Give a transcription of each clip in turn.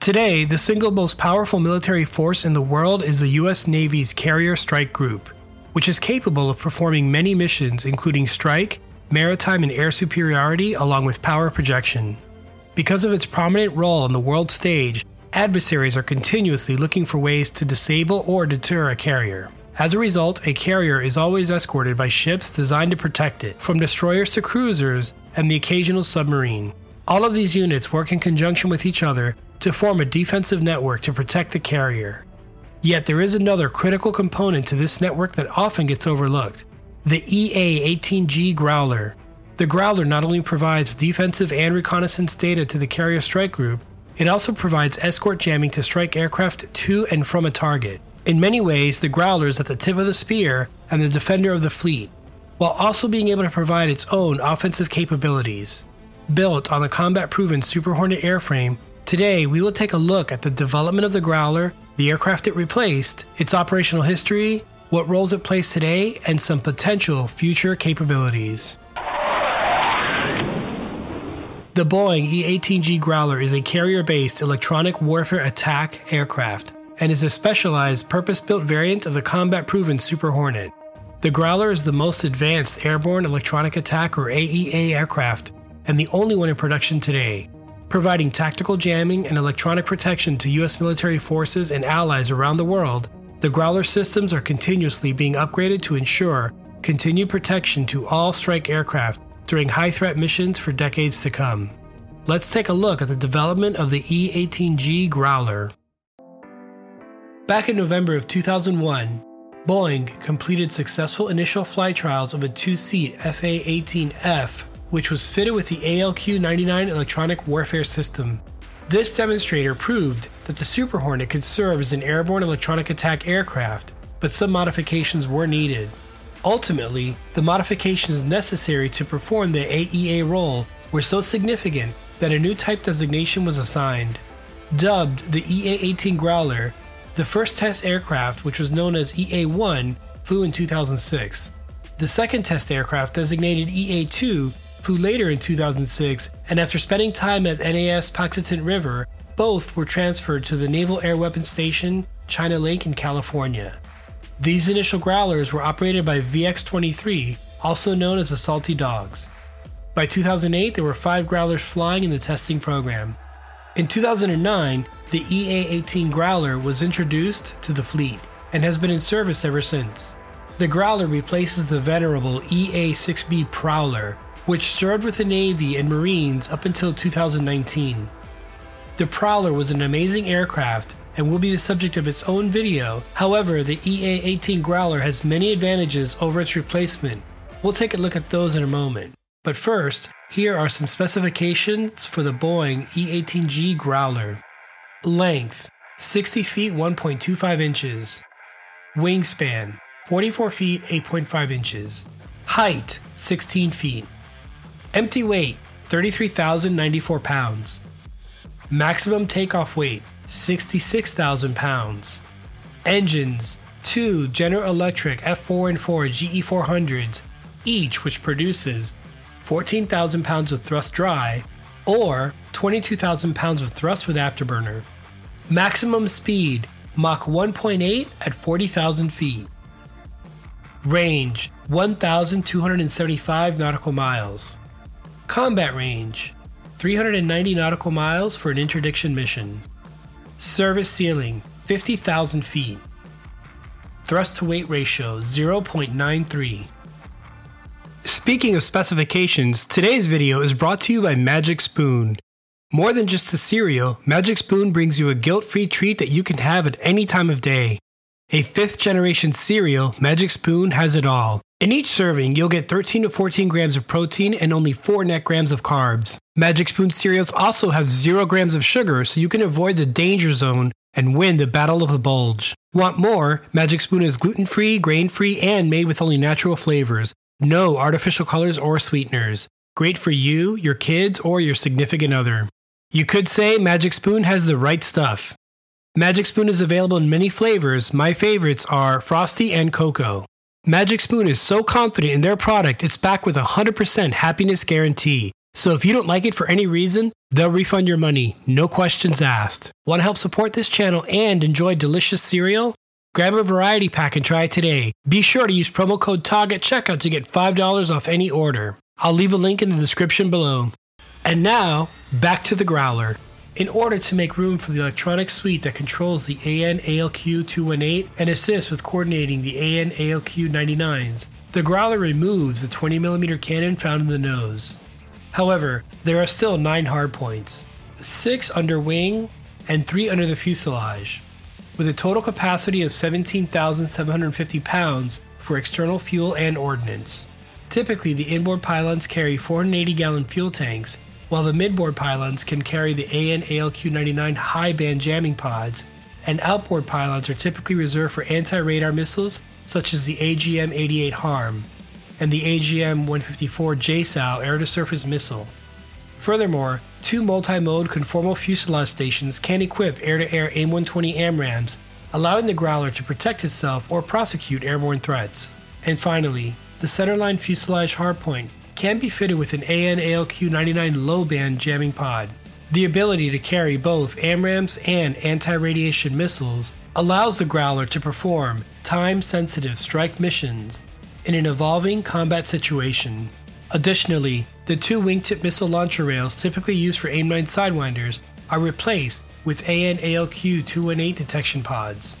Today, the single most powerful military force in the world is the US Navy's Carrier Strike Group, which is capable of performing many missions, including strike, maritime and air superiority, along with power projection. Because of its prominent role on the world stage, adversaries are continuously looking for ways to disable or deter a carrier. As a result, a carrier is always escorted by ships designed to protect it, from destroyers to cruisers and the occasional submarine. All of these units work in conjunction with each other to form a defensive network to protect the carrier. Yet there is another critical component to this network that often gets overlooked the EA 18G Growler. The Growler not only provides defensive and reconnaissance data to the carrier strike group, it also provides escort jamming to strike aircraft to and from a target. In many ways, the Growler is at the tip of the spear and the defender of the fleet, while also being able to provide its own offensive capabilities. Built on the combat proven Super Hornet airframe, Today, we will take a look at the development of the Growler, the aircraft it replaced, its operational history, what roles it plays today, and some potential future capabilities. The Boeing E 18G Growler is a carrier based electronic warfare attack aircraft and is a specialized purpose built variant of the combat proven Super Hornet. The Growler is the most advanced airborne electronic attack or AEA aircraft and the only one in production today providing tactical jamming and electronic protection to U.S. military forces and allies around the world, the Growler systems are continuously being upgraded to ensure continued protection to all strike aircraft during high threat missions for decades to come. Let's take a look at the development of the E 18G Growler. Back in November of 2001, Boeing completed successful initial flight trials of a two seat FA 18F which was fitted with the ALQ 99 electronic warfare system. This demonstrator proved that the Super Hornet could serve as an airborne electronic attack aircraft, but some modifications were needed. Ultimately, the modifications necessary to perform the AEA role were so significant that a new type designation was assigned. Dubbed the EA 18 Growler, the first test aircraft, which was known as EA 1, flew in 2006. The second test aircraft, designated EA 2, flew later in 2006, and after spending time at NAS Patuxent River, both were transferred to the Naval Air Weapons Station, China Lake in California. These initial growlers were operated by VX 23, also known as the Salty Dogs. By 2008, there were five growlers flying in the testing program. In 2009, the EA 18 Growler was introduced to the fleet and has been in service ever since. The Growler replaces the venerable EA 6B Prowler, which served with the Navy and Marines up until 2019. The Prowler was an amazing aircraft and will be the subject of its own video. However, the EA 18 Growler has many advantages over its replacement. We'll take a look at those in a moment. But first, here are some specifications for the Boeing E 18G Growler. Length 60 feet 1.25 inches. Wingspan 44 feet 8.5 inches. Height 16 feet. Empty weight 33,094 pounds. Maximum takeoff weight 66,000 pounds. Engines two General Electric F414-GE-400s, each which produces 14,000 pounds of thrust dry or 22,000 pounds of thrust with afterburner. Maximum speed Mach 1.8 at 40,000 feet. Range 1,275 nautical miles. Combat range 390 nautical miles for an interdiction mission. Service ceiling 50,000 feet. Thrust to weight ratio 0.93. Speaking of specifications, today's video is brought to you by Magic Spoon. More than just a cereal, Magic Spoon brings you a guilt free treat that you can have at any time of day. A fifth generation cereal, Magic Spoon has it all. In each serving, you'll get 13 to 14 grams of protein and only 4 net grams of carbs. Magic Spoon cereals also have 0 grams of sugar, so you can avoid the danger zone and win the battle of the bulge. Want more? Magic Spoon is gluten free, grain free, and made with only natural flavors. No artificial colors or sweeteners. Great for you, your kids, or your significant other. You could say Magic Spoon has the right stuff. Magic Spoon is available in many flavors. My favorites are Frosty and Cocoa. Magic Spoon is so confident in their product, it's backed with a 100% happiness guarantee. So if you don't like it for any reason, they'll refund your money, no questions asked. Want to help support this channel and enjoy delicious cereal? Grab a variety pack and try it today. Be sure to use promo code TOG at checkout to get $5 off any order. I'll leave a link in the description below. And now, back to the Growler. In order to make room for the electronic suite that controls the AN ALQ 218 and assists with coordinating the AN ALQ 99s, the Growler removes the 20mm cannon found in the nose. However, there are still 9 hardpoints 6 under wing and 3 under the fuselage with a total capacity of 17,750 pounds for external fuel and ordnance. Typically, the inboard pylons carry 480 gallon fuel tanks, while the midboard pylons can carry the AN ALQ 99 high band jamming pods, and outboard pylons are typically reserved for anti radar missiles such as the AGM 88 HARM and the AGM 154 JSOW air to surface missile. Furthermore, two multi-mode conformal fuselage stations can equip air-to-air AIM-120 AMRAAMs, allowing the Growler to protect itself or prosecute airborne threats. And finally, the centerline fuselage hardpoint can be fitted with an AN-ALQ-99 low-band jamming pod. The ability to carry both AMRAAMs and anti-radiation missiles allows the Growler to perform time-sensitive strike missions in an evolving combat situation. Additionally, the two wingtip missile launcher rails typically used for AIM-9 Sidewinders are replaced with AN-ALQ 218 detection pods.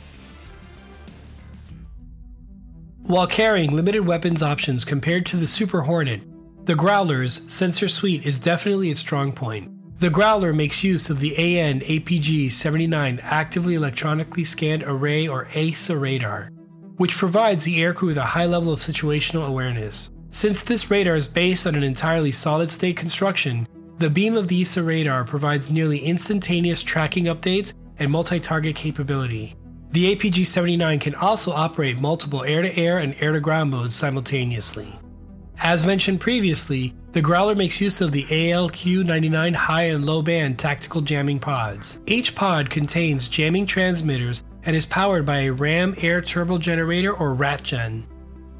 While carrying limited weapons options compared to the Super Hornet, the Growler's sensor suite is definitely its strong point. The Growler makes use of the AN APG 79 Actively Electronically Scanned Array or AESA radar, which provides the aircrew with a high level of situational awareness. Since this radar is based on an entirely solid state construction, the beam of the AESA radar provides nearly instantaneous tracking updates and multi target capability. The APG 79 can also operate multiple air to air and air to ground modes simultaneously. As mentioned previously, the Growler makes use of the ALQ 99 high and low band tactical jamming pods. Each pod contains jamming transmitters and is powered by a RAM air turbo generator or RATGen.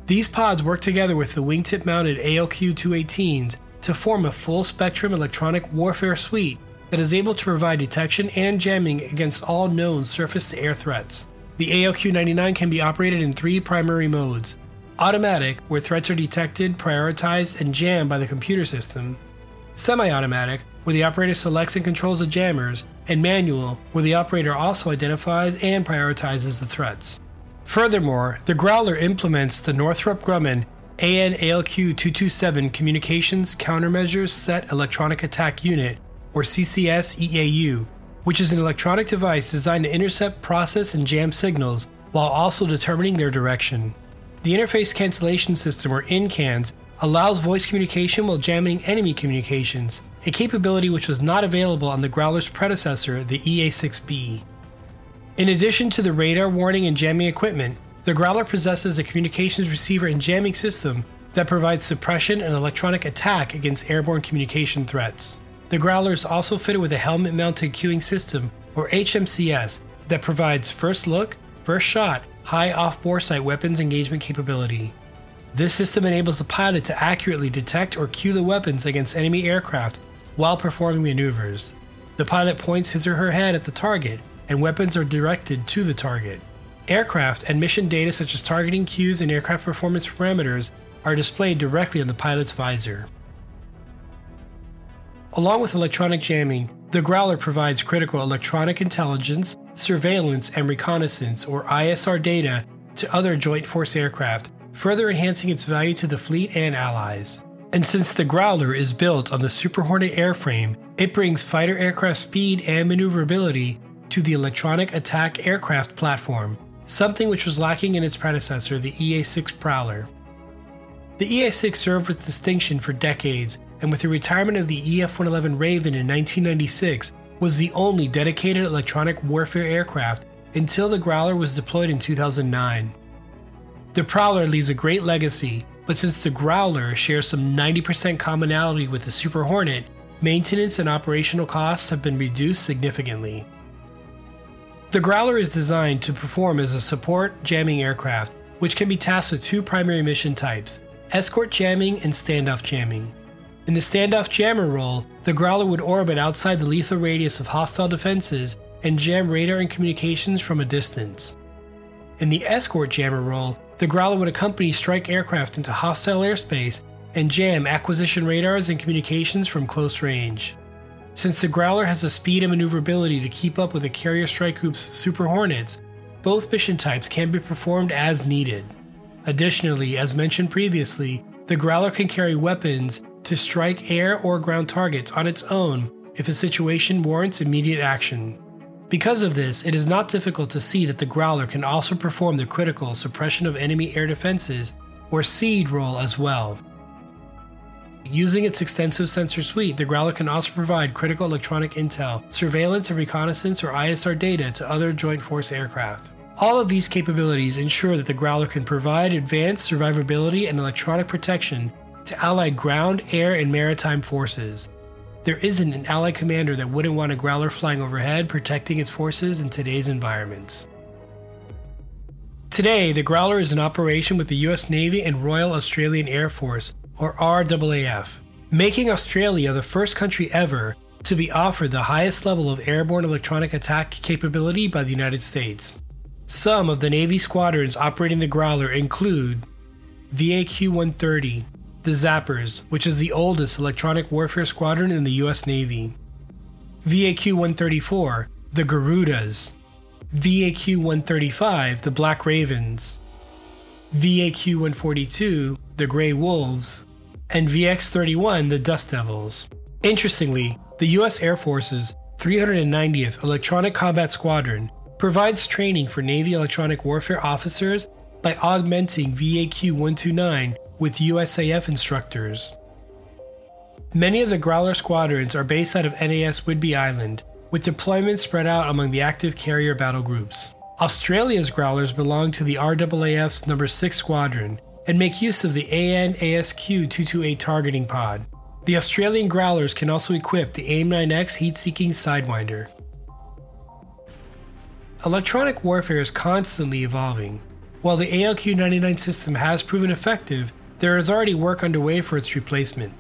These pods work together with the wingtip mounted ALQ 218s to form a full spectrum electronic warfare suite that is able to provide detection and jamming against all known surface to air threats. The ALQ 99 can be operated in three primary modes automatic, where threats are detected, prioritized, and jammed by the computer system, semi automatic, where the operator selects and controls the jammers, and manual, where the operator also identifies and prioritizes the threats. Furthermore, the Growler implements the Northrop Grumman AN ALQ 227 Communications Countermeasures Set Electronic Attack Unit, or CCS EAU, which is an electronic device designed to intercept, process, and jam signals while also determining their direction. The Interference Cancellation System, or INCANS, allows voice communication while jamming enemy communications, a capability which was not available on the Growler's predecessor, the EA6B. In addition to the radar warning and jamming equipment, the Growler possesses a communications receiver and jamming system that provides suppression and electronic attack against airborne communication threats. The Growler is also fitted with a helmet mounted cueing system, or HMCS, that provides first look, first shot, high off bore sight weapons engagement capability. This system enables the pilot to accurately detect or cue the weapons against enemy aircraft while performing maneuvers. The pilot points his or her head at the target and weapons are directed to the target. Aircraft and mission data such as targeting cues and aircraft performance parameters are displayed directly on the pilot's visor. Along with electronic jamming, the Growler provides critical electronic intelligence, surveillance, and reconnaissance or ISR data to other Joint Force aircraft, further enhancing its value to the fleet and allies. And since the Growler is built on the Super Hornet airframe, it brings fighter aircraft speed and maneuverability to the Electronic Attack Aircraft platform, something which was lacking in its predecessor, the EA 6 Prowler. The EA 6 served with distinction for decades, and with the retirement of the EF 111 Raven in 1996, was the only dedicated electronic warfare aircraft until the Growler was deployed in 2009. The Prowler leaves a great legacy, but since the Growler shares some 90% commonality with the Super Hornet, maintenance and operational costs have been reduced significantly. The Growler is designed to perform as a support jamming aircraft, which can be tasked with two primary mission types escort jamming and standoff jamming. In the standoff jammer role, the Growler would orbit outside the lethal radius of hostile defenses and jam radar and communications from a distance. In the escort jammer role, the Growler would accompany strike aircraft into hostile airspace and jam acquisition radars and communications from close range. Since the Growler has the speed and maneuverability to keep up with the Carrier Strike Group's Super Hornets, both mission types can be performed as needed. Additionally, as mentioned previously, the Growler can carry weapons to strike air or ground targets on its own if a situation warrants immediate action. Because of this, it is not difficult to see that the Growler can also perform the critical suppression of enemy air defenses or SEAD role as well. Using its extensive sensor suite, the Growler can also provide critical electronic intel, surveillance and reconnaissance or ISR data to other Joint Force aircraft. All of these capabilities ensure that the Growler can provide advanced survivability and electronic protection to Allied ground, air, and maritime forces. There isn't an Allied commander that wouldn't want a Growler flying overhead protecting its forces in today's environments. Today, the Growler is in operation with the US Navy and Royal Australian Air Force, or RAAF, making Australia the first country ever to be offered the highest level of airborne electronic attack capability by the United States. Some of the Navy squadrons operating the Growler include VAQ 130, the Zappers, which is the oldest electronic warfare squadron in the US Navy, VAQ 134, the Garudas, VAQ 135, the Black Ravens, VAQ 142, the Grey Wolves, and VX 31, the Dust Devils. Interestingly, the US Air Force's 390th Electronic Combat Squadron provides training for Navy electronic warfare officers by augmenting VAQ 129 with USAF instructors. Many of the Growler squadrons are based out of NAS Whidbey Island, with deployments spread out among the active carrier battle groups. Australia's Growlers belong to the RAAF's number 6 squadron and make use of the AN ASQ 228 targeting pod. The Australian Growlers can also equip the AIM-9X heat-seeking Sidewinder. Electronic warfare is constantly evolving. While the ALQ 99 system has proven effective, there is already work underway for its replacement.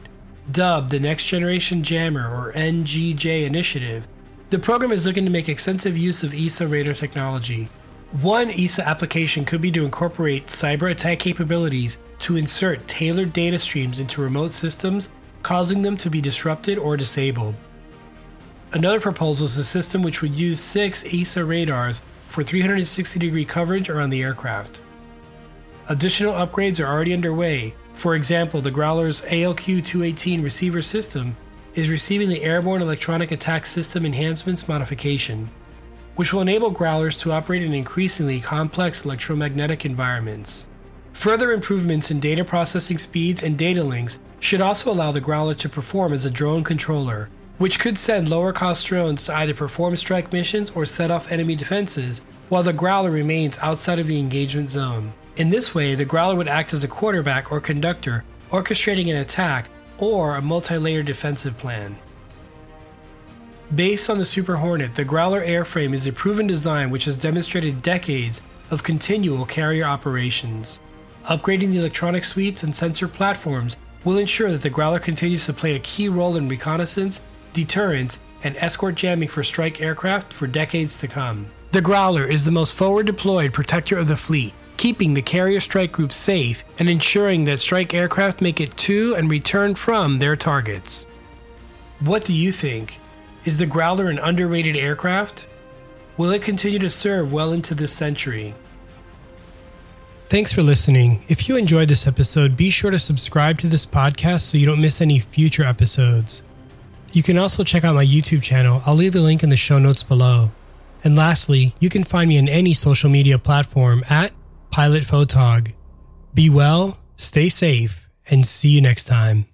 Dubbed the Next Generation Jammer or NGJ initiative, the program is looking to make extensive use of ESA radar technology. One ESA application could be to incorporate cyber attack capabilities to insert tailored data streams into remote systems, causing them to be disrupted or disabled. Another proposal is a system which would use six ESA radars for 360 degree coverage around the aircraft. Additional upgrades are already underway. For example, the Growler's ALQ 218 receiver system is receiving the Airborne Electronic Attack System Enhancements modification, which will enable Growlers to operate in increasingly complex electromagnetic environments. Further improvements in data processing speeds and data links should also allow the Growler to perform as a drone controller, which could send lower cost drones to either perform strike missions or set off enemy defenses, while the Growler remains outside of the engagement zone. In this way, the Growler would act as a quarterback or conductor, orchestrating an attack or a multi layered defensive plan. Based on the Super Hornet, the Growler airframe is a proven design which has demonstrated decades of continual carrier operations. Upgrading the electronic suites and sensor platforms will ensure that the Growler continues to play a key role in reconnaissance, deterrence, and escort jamming for strike aircraft for decades to come. The Growler is the most forward deployed protector of the fleet, keeping the carrier strike group safe and ensuring that strike aircraft make it to and return from their targets. What do you think? Is the Growler an underrated aircraft? Will it continue to serve well into this century? Thanks for listening. If you enjoyed this episode, be sure to subscribe to this podcast so you don't miss any future episodes. You can also check out my YouTube channel. I'll leave the link in the show notes below. And lastly, you can find me on any social media platform at Pilot Photog. Be well, stay safe, and see you next time.